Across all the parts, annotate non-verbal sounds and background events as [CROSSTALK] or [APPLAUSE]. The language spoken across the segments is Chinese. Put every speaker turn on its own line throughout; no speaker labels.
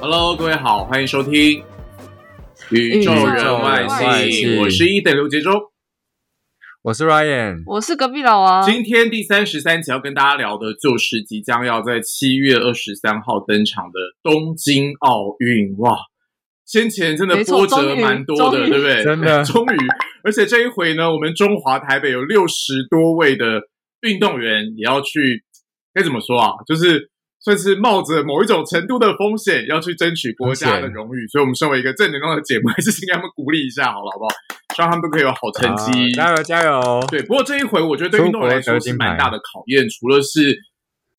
Hello，各位好，欢迎收听《宇宙人外星》，我是一等刘杰忠，
我是 Ryan，
我是隔壁老王。
今天第三十三集要跟大家聊的，就是即将要在七月二十三号登场的东京奥运。哇，先前真的波折蛮多的，对不对？
真的，[LAUGHS]
终于，而且这一回呢，我们中华台北有六十多位的运动员也要去，该怎么说啊？就是。算是冒着某一种程度的风险要去争取国家的荣誉，所以我们身为一个正能量的节目，还是先给他们鼓励一下，好了，好不好？希望他们都可以有好成绩，
加油加油！
对，不过这一回我觉得对运动员来说是蛮大的考验，除了是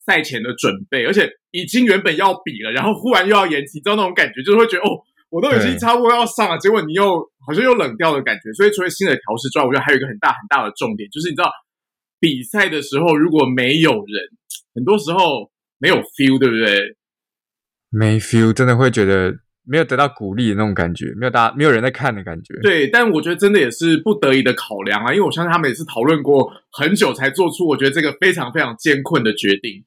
赛前的准备，而且已经原本要比了，然后忽然又要延期，知道那种感觉，就是会觉得哦，我都已经差不多要上了，结果你又好像又冷掉的感觉。所以除了新的调试之外，我觉得还有一个很大很大的重点，就是你知道比赛的时候如果没有人，很多时候。没有 feel，对不对？
没 feel，真的会觉得没有得到鼓励的那种感觉，没有大家没有人在看的感觉。
对，但我觉得真的也是不得已的考量啊，因为我相信他们也是讨论过很久才做出，我觉得这个非常非常艰困的决定。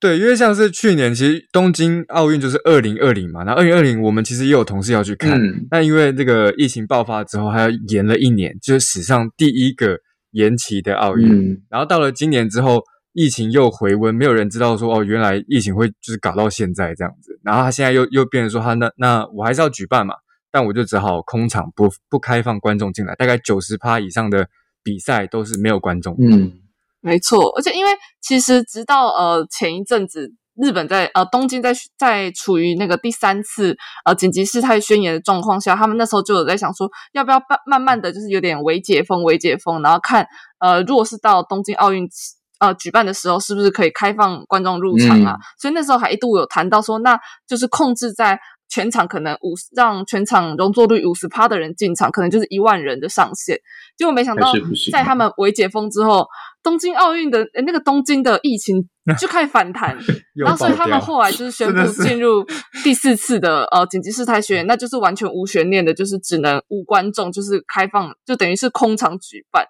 对，因为像是去年，其实东京奥运就是二零二零嘛，那二零二零我们其实也有同事要去看，那、嗯、因为这个疫情爆发之后，还要延了一年，就是史上第一个延期的奥运。嗯、然后到了今年之后。疫情又回温，没有人知道说哦，原来疫情会就是搞到现在这样子。然后他现在又又变成说他那那我还是要举办嘛，但我就只好空场不不开放观众进来，大概九十趴以上的比赛都是没有观众。
嗯，没错。而且因为其实直到呃前一阵子，日本在呃东京在在处于那个第三次呃紧急事态宣言的状况下，他们那时候就有在想说，要不要慢慢慢的就是有点微解封微解封，然后看呃如果是到东京奥运。呃，举办的时候是不是可以开放观众入场啊？嗯、所以那时候还一度有谈到说，那就是控制在全场可能五让全场容座率五十趴的人进场，可能就是一万人的上限。结果没想到，在他们微解封之后，东京奥运的那个东京的疫情 [LAUGHS] 就开始反弹，然后所以他们后来就是宣布进入第四次的呃紧急事态宣言，那就是完全无悬念的，就是只能无观众，就是开放，就等于是空场举办。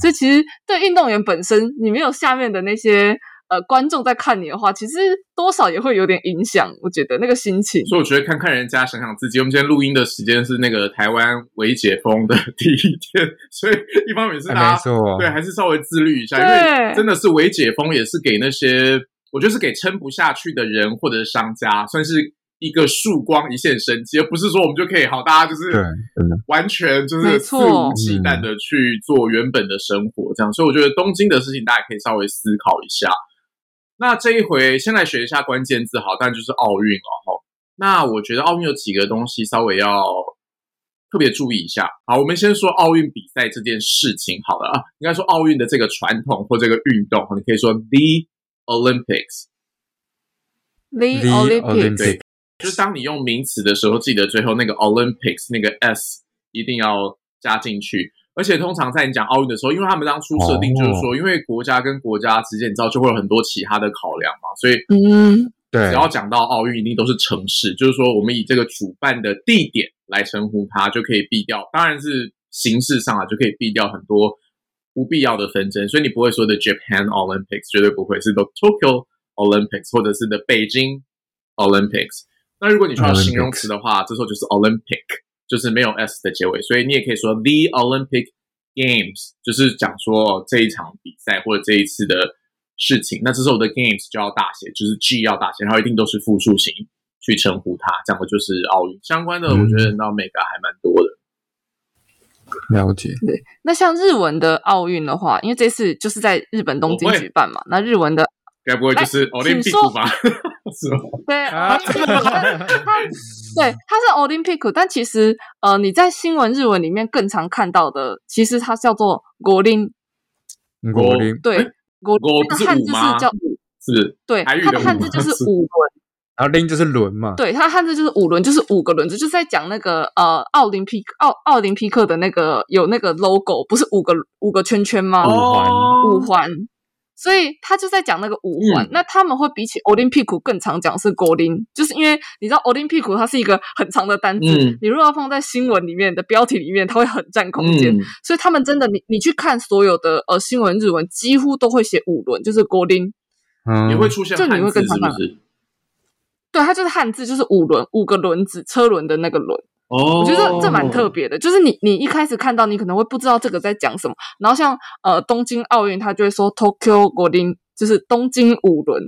所以其实对运动员本身，你没有下面的那些呃观众在看你的话，其实多少也会有点影响。我觉得那个心情。
所以我觉得看看人家，想想自己。我们今天录音的时间是那个台湾微解封的 [LAUGHS] 第一天，所以一方面是大家对还是稍微自律一下，因为真的是微解封也是给那些我觉得是给撑不下去的人或者是商家，算是。一个曙光，一线生机，而不是说我们就可以好，大家就是完全就是肆无忌惮的去做原本的生活，这样。所以我觉得东京的事情，大家可以稍微思考一下。那这一回，先来学一下关键字，好，但就是奥运哦。那我觉得奥运有几个东西稍微要特别注意一下。好，我们先说奥运比赛这件事情，好了啊，应该说奥运的这个传统或这个运动，你可以说 The Olympics，The
Olympics。
就是当你用名词的时候，记得最后那个 Olympics 那个 s 一定要加进去。而且通常在你讲奥运的时候，因为他们当初设定就是说，因为国家跟国家之间，你知道就会有很多其他的考量嘛，所以嗯，对，只要讲到奥运，一定都是城市，就是说我们以这个主办的地点来称呼它，就可以避掉。当然是形式上啊，就可以避掉很多不必要的纷争。所以你不会说的 Japan Olympics，绝对不会是 the Tokyo Olympics，或者是 the Beijing Olympics。那如果你需要形容词的话，这时候就是 Olympic，就是没有 s 的结尾，所以你也可以说 The Olympic Games，就是讲说这一场比赛或者这一次的事情。那这时候的 Games 就要大写，就是 G 要大写，然后一定都是复数型去称呼它，讲的就是奥运相关的。我觉得到美感还蛮多的。
了解。
对，那像日文的奥运的话，因为这次就是在日本东京举办嘛，那日文的。
该不会就是奥林匹克吧？[LAUGHS] 是吗？
对，它 [LAUGHS] 对，它是奥林匹克，但其实呃，你在新闻日文里面更常看到的，其实它叫做国林。
国林
对，国它汉字是叫五，
是，
对，它的汉字就是 [LAUGHS] 五轮，
然后林就是轮嘛，
对，它汉字就是五轮，就是五个轮子，就是在讲那个呃奥林匹克奥奥林匹克的那个有那个 logo，不是五个五个圈圈吗？
五环，
五环。所以他就在讲那个五环，嗯、那他们会比起奥林匹克更常讲是国林，就是因为你知道奥林匹克它是一个很长的单字，嗯、你如果要放在新闻里面的标题里面，它会很占空间，嗯、所以他们真的，你你去看所有的呃新闻日文，几乎都会写五轮，就是国林，
嗯，也会出现汉字是不是？
对，它就是汉字，就是五轮，五个轮子，车轮的那个轮。
哦，
我觉得这这蛮特别的，就是你你一开始看到，你可能会不知道这个在讲什么。然后像呃东京奥运，他就会说 Tokyo 五轮，就是东京五轮。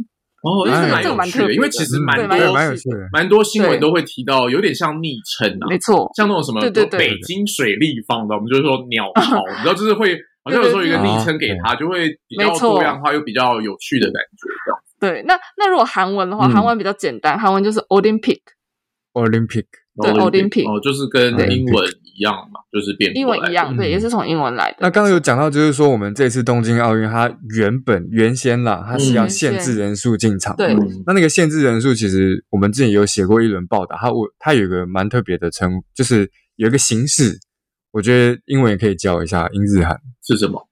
哦，这个这个蛮特别，因为其实蛮多蛮有趣的，蛮多新闻都会提到，有点像昵称啊，
没错，
像那种什么北京水立方的，我们就是说鸟巢，[LAUGHS] 你知道，就是会好像有时候一个昵称给他，就会比较多样化又比较有趣的感觉，这样。
对，那那如果韩文的话，韩文比较简单，韩文就是 Olympic，Olympic。对，Olympic
哦，就是跟英文一样嘛，就是变
英文一样，对，也是从英文来的。
那刚刚有讲到，就是说我们这次东京奥运，它原本原先啦，它是要限制人数进场。对，那那个限制人数，其实我们之前有写过一轮报道，它我它有个蛮特别的称，就是有一个形式，我觉得英文也可以教一下，英日韩
是什么？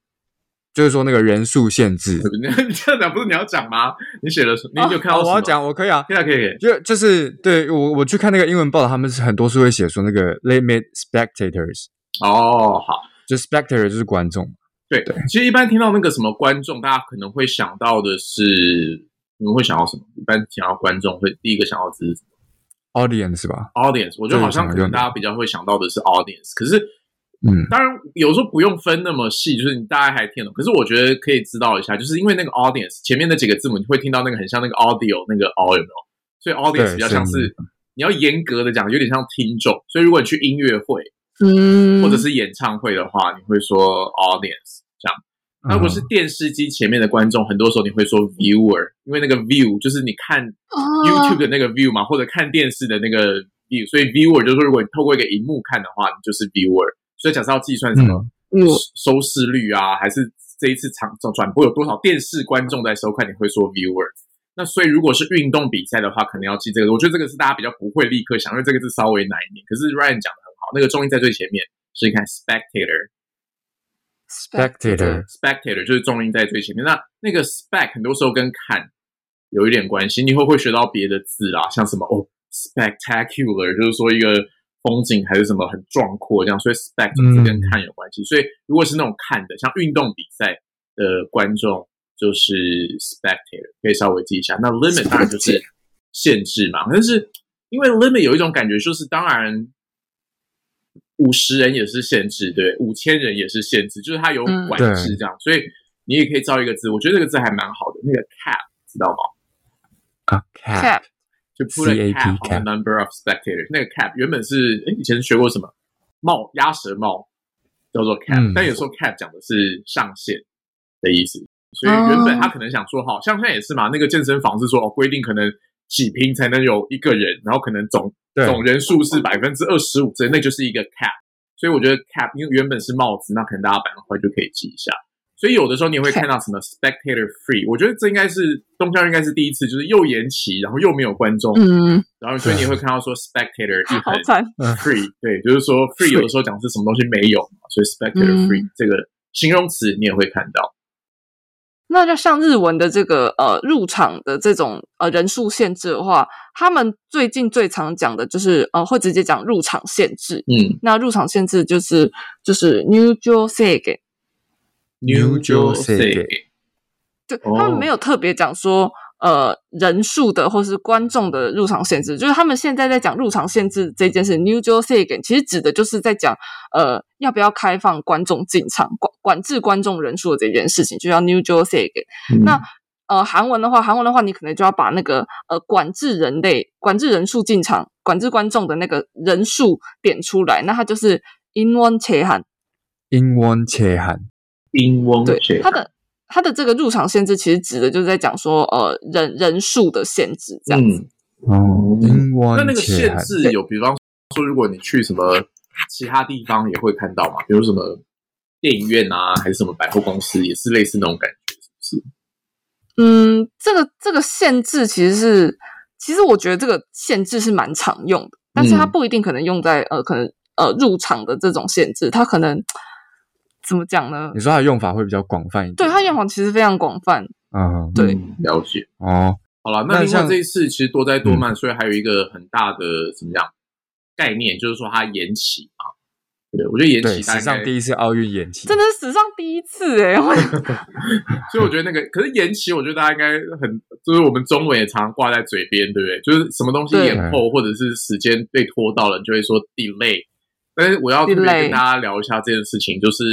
就是说那个人数限制，[LAUGHS]
你这样讲不是你要讲吗？你写的，你有看到？
我要讲，我可以啊，
可以啊，可以。
就就是对我我去看那个英文报道，他们是很多是会写说那个 limit spectators。
哦，好，
就 spectator 就是观众。
对对，其实一般听到那个什么观众，大家可能会想到的是，你们会想到什么？一般想到观众，会第一个想到的是什
么？audience 是吧
？audience，我觉得好像可能大家比较会想到的是 audience，可是。
嗯，
当然有时候不用分那么细，就是你大概还听懂。可是我觉得可以知道一下，就是因为那个 audience 前面那几个字母，你会听到那个很像那个 audio 那个 audio，有没有？所以 audience 比较像是你要严格的讲，有点像听众。所以如果你去音乐会，嗯，或者是演唱会的话，你会说 audience 这样。那如果是电视机前面的观众，很多时候你会说 viewer，因为那个 view 就是你看 YouTube 的那个 view 嘛，或者看电视的那个 view，所以 viewer 就是说如果你透过一个荧幕看的话，你就是 viewer。所以假设要计算什么收视率啊，还是这一次场转播有多少电视观众在收看，你会说 viewer。那所以如果是运动比赛的话，可能要记这个。我觉得这个是大家比较不会立刻想，因为这个字稍微难一点。可是 Ryan 讲的很好，那个重音在最前面，所以你看 spectator，spectator，spectator 就是重音在最前面。那那个 spec 很多时候跟看有一点关系，你会不会学到别的字啊？像什么哦，spectacular，就是说一个。风景还是什么很壮阔这样，所以 spect 是跟看有关系。嗯、所以如果是那种看的，像运动比赛的观众，就是 spectator，可以稍微记一下。那 limit 当然就是限制嘛。但是因为 limit 有一种感觉，就是当然五十人也是限制，对，五千人也是限制，就是它有管制这样。嗯、所以你也可以造一个字，我觉得这个字还蛮好的，那个 cap 知道吗？
啊，cap。
就 put a cap on the number of spectators。那个 cap 原本是诶以前学过什么帽鸭舌帽叫做 cap，、嗯、但有时候 cap 讲的是上限的意思，所以原本他可能想说，好像现在也是嘛。那个健身房是说哦，规定可能几平才能有一个人，然后可能总总人数是百分之二十五之类，那就是一个 cap。所以我觉得 cap 因为原本是帽子，那可能大家板块就可以记一下。所以有的时候你会看到什么 spectator free，我觉得这应该是东京应该是第一次，就是又延期，然后又没有观众，嗯，然后所以你会看到说 spectator [LAUGHS] 一很 free，对，就是说 free [LAUGHS] 有的时候讲是什么东西没有嘛，所以 spectator free 这个形容词你也会看到。
那就像日文的这个呃入场的这种呃人数限制的话，他们最近最常讲的就是呃会直接讲入场限制，嗯，那入场限制就是就是 new jo sage。
入场 New Jersey。
就，他们没有特别讲说呃人数的或是观众的入场限制，就是他们现在在讲入场限制这件事。New Jersey 其实指的就是在讲呃要不要开放观众进场，管管制观众人数的这件事情，就叫 New Jersey。那呃韩文的话，韩文的话你可能就要把那个呃管制人类，管制人数进场，管制观众的那个人数点出来，那它就是 IN
ONE CHA n。IN
ONE CHA。
对它的它的这个入场限制，其实指的就是在讲说，呃，人人数的限制这样子。
哦，
那那个限制有，比方说，如果你去什么其他地方也会看到嘛，比如什么电影院啊，还是什么百货公司，也是类似那种感觉，是不是？
嗯，这个这个限制其实是，其实我觉得这个限制是蛮常用的，但是它不一定可能用在呃，可能呃入场的这种限制，它可能。怎么讲呢？
你说它的用法会比较广泛一点，
对，它用法其实非常广泛。
嗯，
对，
了解。
哦，
好了，那另外这一次其实多灾多难，嗯、所以还有一个很大的怎么样概念，就是说它延期嘛。对，我觉得延期
史上第一次奥运延期，
真的是史上第一次哎！[LAUGHS]
所以我觉得那个，可是延期，我觉得大家应该很，就是我们中文也常常挂在嘴边，对不对？就是什么东西延后，或者是时间被拖到了，你就会说 delay。但是我要特别跟大家聊一下这件事情，就是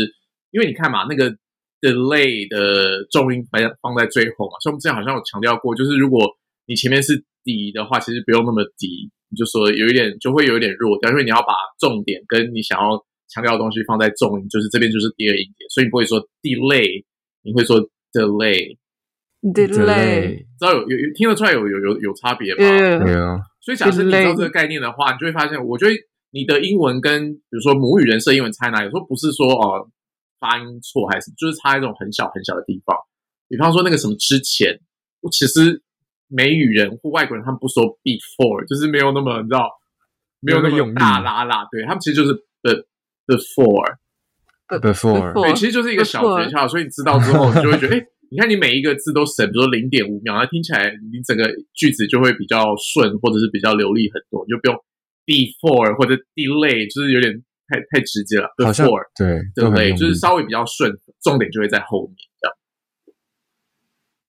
因为你看嘛，那个 delay 的重音放放在最后嘛，所以我们之前好像有强调过，就是如果你前面是低的话，其实不用那么低，你就说有一点就会有一点弱掉，因为你要把重点跟你想要。强调的东西放在重音，就是这边就是第二音节，所以你不会说 delay，你会说 delay，delay，知道有有有听得出来有有有有差别吗？
对啊。
所以假设你知道这个概念的话，你就会发现，我觉得你的英文跟比如说母语人设英文差在哪里？有时候不是说哦发音错，还是就是差一种很小很小的地方。比方说那个什么之前，我其实美语人或外国人他们不说 before，就是没有那么你知道没有那么大拉拉，对他们其实就是的。
Before，before，
对，其实就是一个小诀窍，所以你知道之后，你就会觉得，哎，你看你每一个字都省，比如说零点五秒，那听起来你整个句子就会比较顺，或者是比较流利很多，你就不用 before 或者 delay，就是有点太太直接了。Before，
对
，delay 就是稍微比较顺，重点就会在后面这样。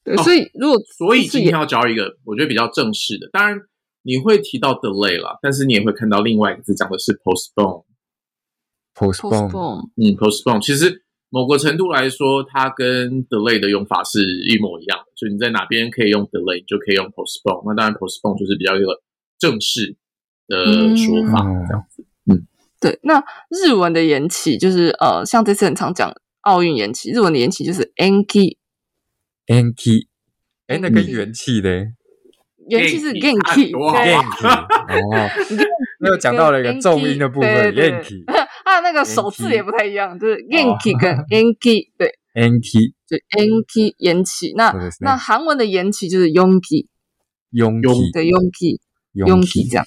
对，所以如果
所以今天要教一个我觉得比较正式的，当然你会提到 delay 啦，但是你也会看到另外一个字讲的是 postpone。
postpone，
嗯，postpone，其实某个程度来说，它跟 delay 的用法是一模一样的。所以你在哪边可以用 delay，就可以用 postpone。那当然，postpone 就是比较一个正式的说法，嗯、这样子。嗯，
对。那日文的延期就是呃，像这次很常讲奥运延期，日文的延期就是 enki，enki。
哎，那跟元气嘞？
元气是 genki，对。[LAUGHS]
哦，没有讲到了一个重音的部分，genki。
它 [LAUGHS] 那个首字也不太一样，就是 enki 跟 [LAUGHS] enki，对
，enki
就 enki 延期。那那韩文的延期就是 yonki，yonki 对 yonki，yonki 这样。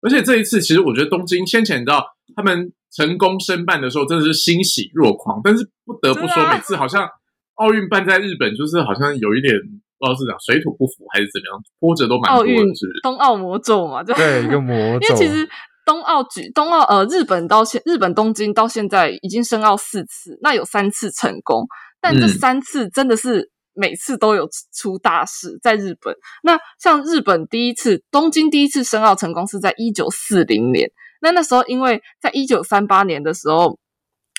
而且这一次，其实我觉得东京先前你知道他们成功申办的时候，真的是欣喜若狂。但是不得不说，每次好像奥运办在日本，就是好像有一点不知道是讲水土不服还是怎么样，波折都蛮多的。奥运
东奥魔咒嘛，
对一个魔咒。[LAUGHS]
因为其实。冬奥举冬奥呃，日本到现日本东京到现在已经申奥四次，那有三次成功，但这三次真的是每次都有出大事在日本。那像日本第一次东京第一次申奥成功是在一九四零年，那那时候因为在一九三八年的时候。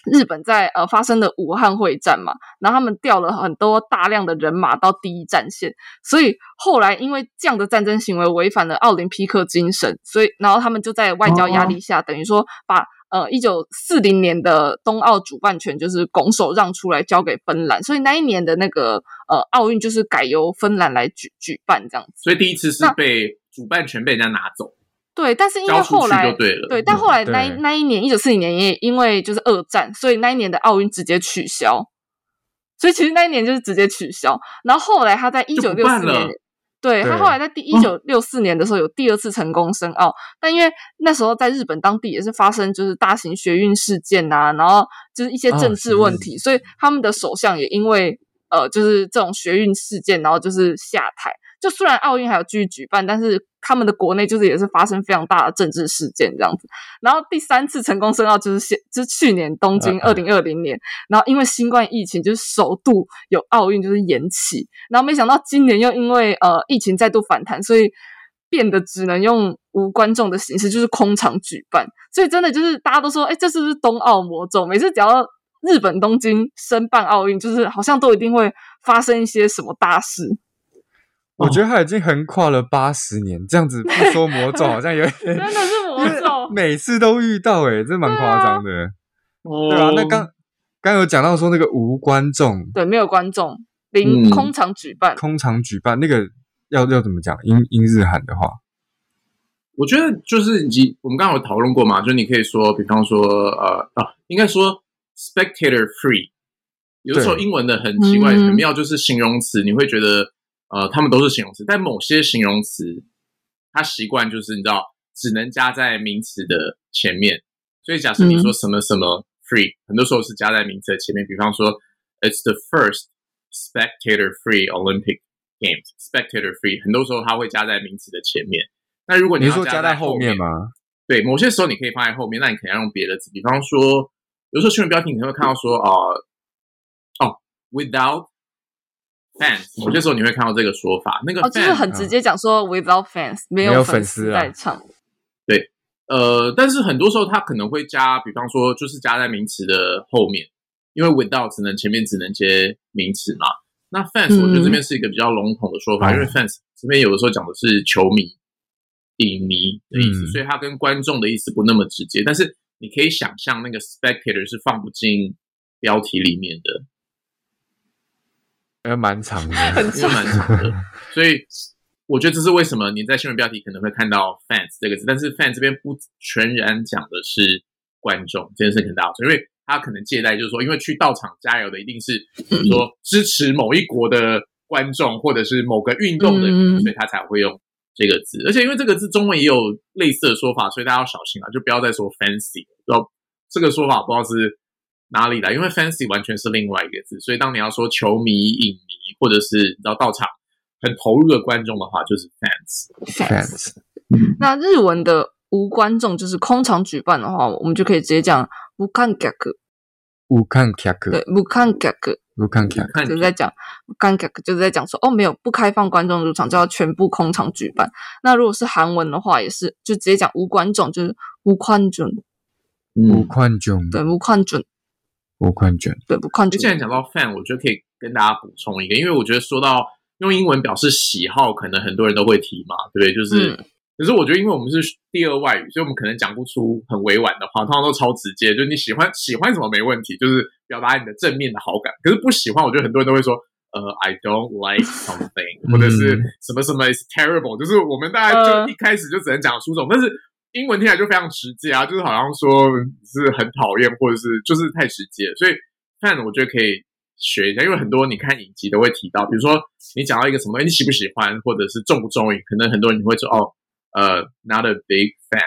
日本在呃发生的武汉会战嘛，然后他们调了很多大量的人马到第一战线，所以后来因为这样的战争行为违反了奥林匹克精神，所以然后他们就在外交压力下，哦、等于说把呃一九四零年的冬奥主办权就是拱手让出来交给芬兰，所以那一年的那个呃奥运就是改由芬兰来举举办这样子，
所以第一次是被主办权被人家拿走。
对，但是因为后来
对，
对，但后来那那一年一九四零年也因为就是二战，所以那一年的奥运直接取消。所以其实那一年就是直接取消。然后后来他在一九六四年，对，他后来在第一九六四年的时候有第二次成功申奥，但因为那时候在日本当地也是发生就是大型学运事件啊，然后就是一些政治问题，所以他们的首相也因为呃就是这种学运事件，然后就是下台。就虽然奥运还有继续举办，但是他们的国内就是也是发生非常大的政治事件这样子。然后第三次成功申奥就是现就是去年东京二零二零年，然后因为新冠疫情就是首度有奥运就是延期，然后没想到今年又因为呃疫情再度反弹，所以变得只能用无观众的形式，就是空场举办。所以真的就是大家都说，哎，这是不是冬奥魔咒？每次只要日本东京申办奥运，就是好像都一定会发生一些什么大事。
我觉得他已经横跨了八十年，这样子不说魔咒，[LAUGHS] 好像有点
真的是魔咒，
每次都遇到，欸，诶这蛮夸张的，对啊。那刚刚有讲到说那个无观众，
对，没有观众，零空场举办，
空场举办，那个要要怎么讲？英英日韩的话，
我觉得就是你我们刚刚有讨论过嘛，就是你可以说，比方说呃啊，应该说 spectator free，有的时候英文的很奇怪，很妙，就是形容词，你会觉得。呃，他们都是形容词，但某些形容词，它习惯就是你知道，只能加在名词的前面。所以假设你说什么什么 free，嗯、很多时候是加在名词的前面。比方说，It's the first spectator-free Olympic Games。spectator-free，很多时候它会加在名词的前面。那如果你要加在后面，
你说加在后面吗？
对，某些时候你可以放在后面，那你可能要用别的字，比方说，有时候新闻标题你会看到说，呃，哦，without fans，有些时候你会看到这个说法，那个 fans，
哦，就是很直接讲说 without fans，没有粉丝在场。
对，呃，但是很多时候他可能会加，比方说就是加在名词的后面，因为 without 只能前面只能接名词嘛。那 fans，我觉得这边是一个比较笼统的说法，嗯、因为 fans 这边有的时候讲的是球迷。影迷的意思，嗯、所以它跟观众的意思不那么直接，但是你可以想象那个 spectator 是放不进标题里面的，
还蛮长的，
很 [LAUGHS] 长，
蛮长的。所以我觉得这是为什么你在新闻标题可能会看到 fans 这个字，但是 fans 这边不全然讲的是观众，这件事情很大，因为他可能借代就是说，因为去到场加油的一定是比如说支持某一国的观众，或者是某个运动的，嗯、所以他才会用。这个字，而且因为这个字中文也有类似的说法，所以大家要小心啊，就不要再说 fancy。知道这个说法不知道是哪里来，因为 fancy 完全是另外一个字，所以当你要说球迷、影迷，或者是你知道到场很投入的观众的话，就是 fans。
fans。那日文的无观众就是空场举办的话，我们就可以直接讲无観客。
无観客。
对，无観客。
无観客
就是在讲，无観客就是在讲说，哦，没有不开放观众入场，就要全部空场举办。那如果是韩文的话，也是就直接讲无观众，就是无观众，
无观众，
对，无观众，
无观众，
对，无观众。
既然讲到 fan，我觉得可以跟大家补充一个，因为我觉得说到用英文表示喜好，可能很多人都会提嘛，对不对？就是。嗯可是我觉得，因为我们是第二外语，所以我们可能讲不出很委婉的话，通常都超直接。就是你喜欢喜欢什么没问题，就是表达你的正面的好感。可是不喜欢，我觉得很多人都会说，呃，I don't like something，或者是什么什么 is terrible，就是我们大家就一开始就只能讲出这种。但是英文听起来就非常直接啊，就是好像说是很讨厌，或者是就是太直接。所以 fan 我觉得可以学一下，因为很多你看影集都会提到，比如说你讲到一个什么，你喜不喜欢，或者是中不中意，可能很多人会说哦。呃、uh,，not a big fan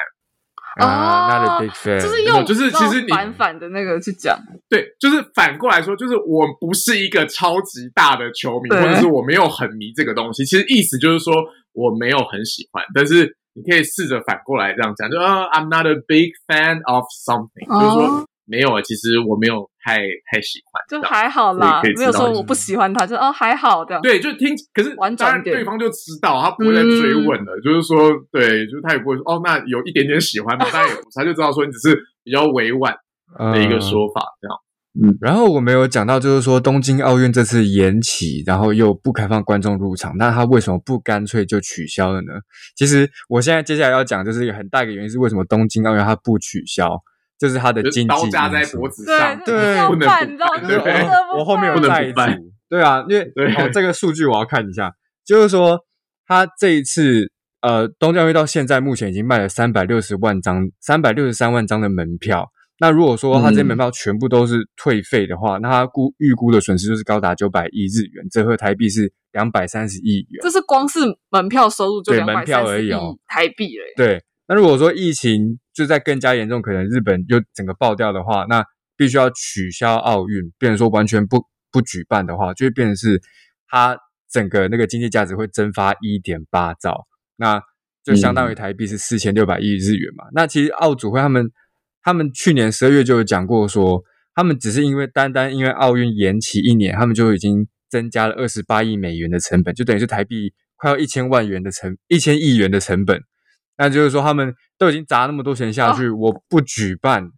啊、uh,，not a big fan，
就是用就是其实你反反的那个去讲，
对，就是反过来说，就是我不是一个超级大的球迷，或者是我没有很迷这个东西。其实意思就是说我没有很喜欢，但是你可以试着反过来这样讲，就啊、uh,，I'm not a big fan of something，、uh. 就是说。没有啊，其实我没有太太喜欢，
就还好啦，没有说我不喜欢他，就哦还好的。
对，就听，可是当然对方就知道，他不会再追问了。嗯、就是说，对，就是他也不会说哦，那有一点点喜欢嘛，[LAUGHS] 他也，他就知道说你只是比较委婉的一个说法，这样。
嗯，然后我没有讲到，就是说东京奥运这次延期，然后又不开放观众入场，那他为什么不干脆就取消了呢？其实我现在接下来要讲，就是一个很大一个原因是为什么东京奥运它不取消。就是他的经济
刀架在脖子上，
对，不能办，对，
我后面有带一组，对啊，因为 [LAUGHS] 哦，这个数据我要看一下，就是说他这一次呃，东京奥运到现在目前已经卖了三百六十万张，三百六十三万张的门票。那如果说他这些门票全部都是退费的话，那他估预估的损失就是高达九百亿日元，折合台币是两百三十亿元。
这是光是门票收入就两百三十亿台币了，
对。那如果说疫情就在更加严重，可能日本又整个爆掉的话，那必须要取消奥运，变成说完全不不举办的话，就会变成是它整个那个经济价值会蒸发一点八兆，那就相当于台币是四千六百亿日元嘛。嗯、那其实奥组会他们他们去年十二月就有讲过说，他们只是因为单单因为奥运延期一年，他们就已经增加了二十八亿美元的成本，就等于是台币快要一千万元的成一千亿元的成本。那就是说，他们都已经砸那么多钱下去，哦、我不举办，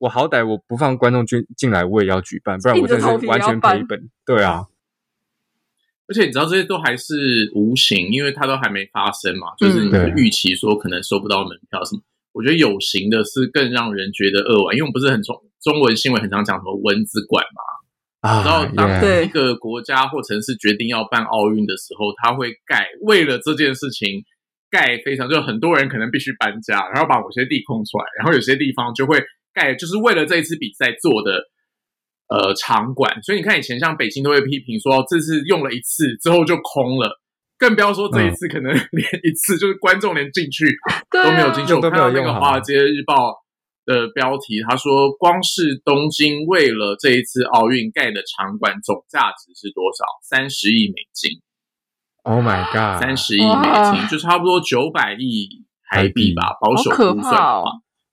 我好歹我不放观众进进来，我也要举办，不然我真是完全赔本。对啊，
而且你知道这些都还是无形，因为它都还没发生嘛，就是你的预期说可能收不到门票什么。嗯、我觉得有形的是更让人觉得扼腕，因为我们不是很中中文新闻很常讲什么蚊子馆嘛，啊、然后当一个国家或城市决定要办奥运的时候，他会盖为了这件事情。盖非常，就很多人可能必须搬家，然后把某些地空出来，然后有些地方就会盖，就是为了这一次比赛做的呃场馆。所以你看，以前像北京都会批评说，这次用了一次之后就空了，更不要说这一次可能连一次就是观众连进去都没有进去。我看到那个《华尔街日报》的标题，他说，光是东京为了这一次奥运盖的场馆总价值是多少？三十亿美金。
Oh my god！
三十亿美金，就差不多九百亿台币吧，保守估算的话。
哦、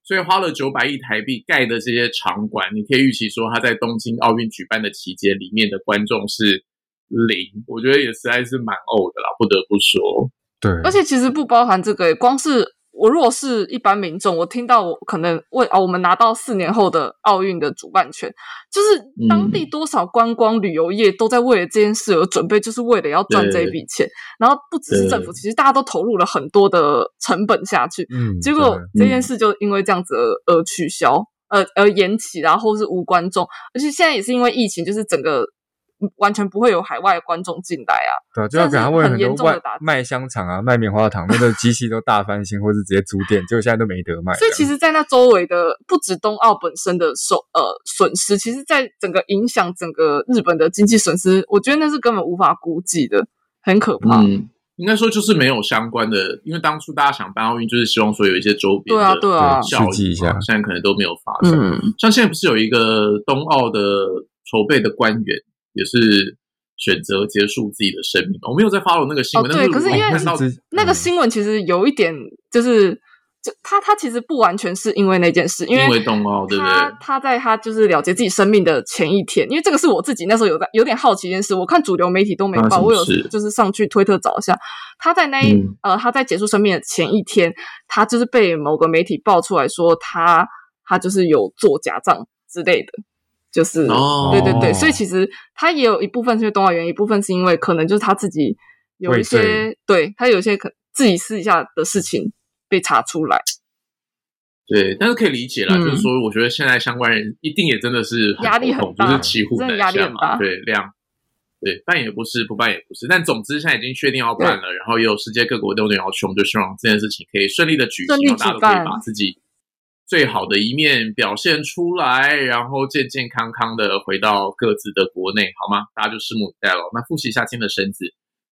所以花了九百亿台币盖的这些场馆，你可以预期说，他在东京奥运举办的期间，里面的观众是零。我觉得也实在是蛮呕的啦，不得不说。
对，
而且其实不包含这个，光是。我如果是一般民众，我听到我可能为啊，我们拿到四年后的奥运的主办权，就是当地多少观光旅游业都在为了这件事而准备，就是为了要赚这笔钱。然后不只是政府，其实大家都投入了很多的成本下去。嗯，结果这件事就因为这样子而而取消，呃，而延期，然后是无观众，而且现在也是因为疫情，就是整个。完全不会有海外观众进来啊！
对啊，就要给他问很多外卖香肠啊、卖棉花糖，那个机器都大翻新，[LAUGHS] 或是直接租店，结果现在都没得卖。
所以其实，在那周围的不止冬奥本身的受呃损失，其实在整个影响整个日本的经济损失，我觉得那是根本无法估计的，很可怕。
嗯，应该说就是没有相关的，因为当初大家想办奥运，就是希望说有一些周边
对啊对啊
效益一下，现在可能都没有发生。嗯，像现在不是有一个冬奥的筹备的官员，也是。选择结束自己的生命，我没有在 follow 那个新闻。
哦、对，可是因为那个新闻其实有一点，就是就他他其实不完全是因为那件事，因为
东奥，对不对？
他他在他就是了结自己生命的前一天，因为这个是我自己那时候有在有点好奇一件事，我看主流媒体都没报，我有就是上去推特找一下，他在那一、嗯、呃他在结束生命的前一天，他就是被某个媒体爆出来说他他就是有做假账之类的。就是，哦、对对对，所以其实他也有一部分是因为东奥原因，一部分是因为可能就是他自己有一些，对他有一些可自己私底下的事情被查出来。
对，但是可以理解啦，嗯、就是说，我觉得现在相关人一定也真的是
压力很大，
就是骑虎难下嘛。对，量，对，办也不是，不办也不是，但总之现在已经确定要办了，然后也有世界各国都有要求，我们就希望这件事情可以顺利的举行，大家都可以把自己。最好的一面表现出来，然后健健康康的回到各自的国内，好吗？大家就拭目以待了。那复习一下今天的生字，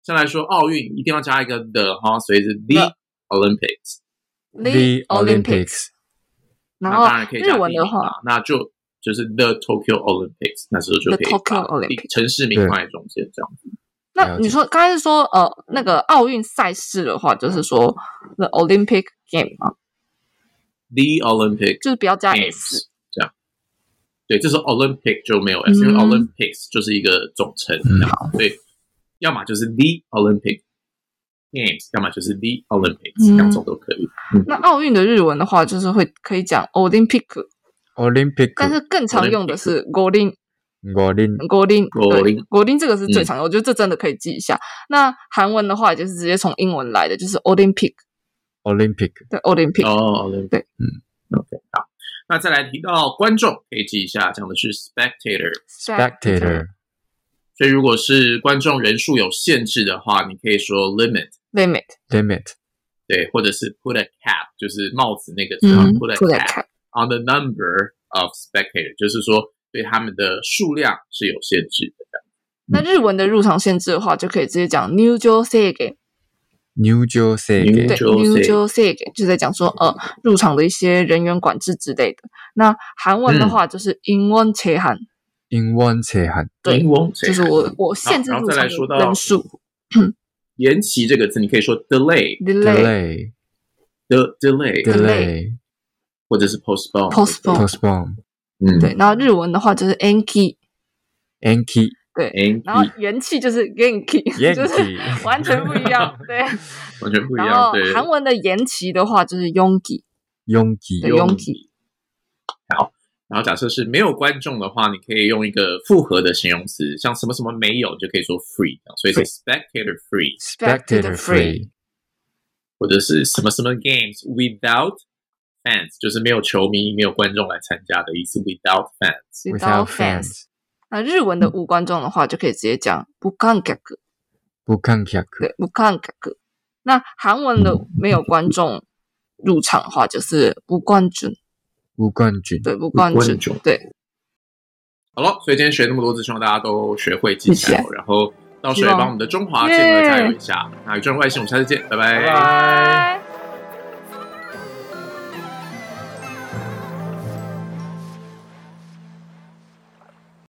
先来说奥运一定要加一个 the 哈，所以是 the Olympics，the
Olympics。那当然可以加日文的话，
那就就是 the Tokyo Olympics，那时候就可以把城市名放在中间这样子。
那你说刚才是说呃那个奥运赛事的话，就是说 the Olympic Game 啊。
The Olympic
就是不要加 s
这样，对，这时候 Olympic 就没有 s，因为 Olympics 就是一个总称，好，对，要么就是 The Olympic Games，要么就是 The Olympics，两种都可以。
那奥运的日文的话，就是会可以讲 Olympic，Olympic，但是更常用的是五轮，
五轮，
五轮，五轮，五轮，这个是最常用，我觉得这真的可以记一下。那韩文的话，就是直接从英文来的，就是 Olympic。
Olympic
对 Olympic
哦 Olympic 对嗯 OK 好，那再来提到观众可以记一下，讲的是 spectator
spectator，
所以如果是观众人数有限制的话，你可以说 limit
limit
limit
对，或者是 put a cap 就是帽子那个字、嗯、put a cap on the number of spectator 就是说对他们的数量是有限制的。
那日文的入场限制的话，就可以直接讲 new jo
New Jersey，
对，New Jersey 就在讲说，呃，入场的一些人员管制之类的。那韩文的话就是英文切汉，
英文切汉，
对，就是我我限制入场的人数。
延期这个字，你可以说 delay，delay，the delay，delay，或者是 postpone，postpone，
嗯，对。然后日文的话就是 Anki，Anki。
对，
然后元气就是 Genki，就是完全不一样，[LAUGHS] 对，
完全不一样。
然后韩文的延期的话就是 Yonki，Yonki，Yonki。
好，然后假设是没有观众的话，你可以用一个复合的形容词，像什么什么没有，就可以说 free，所以是 spectator
free，spectator free，
或者是什么什么 games without fans，就是没有球迷、没有观众来参加的意思，without
fans，without fans。那日文的无观众的话，就可以直接讲无観客，
无观客，
对，无观客。那韩文的没有观众入场的话，就是无冠军，
无冠军，
对，无冠军，对。
好了，所以今天学那么多字，希望大家都学会记起来，然后到时候也帮我们的中华健儿加油一下。那宇宙人外星，我们下次见，拜拜。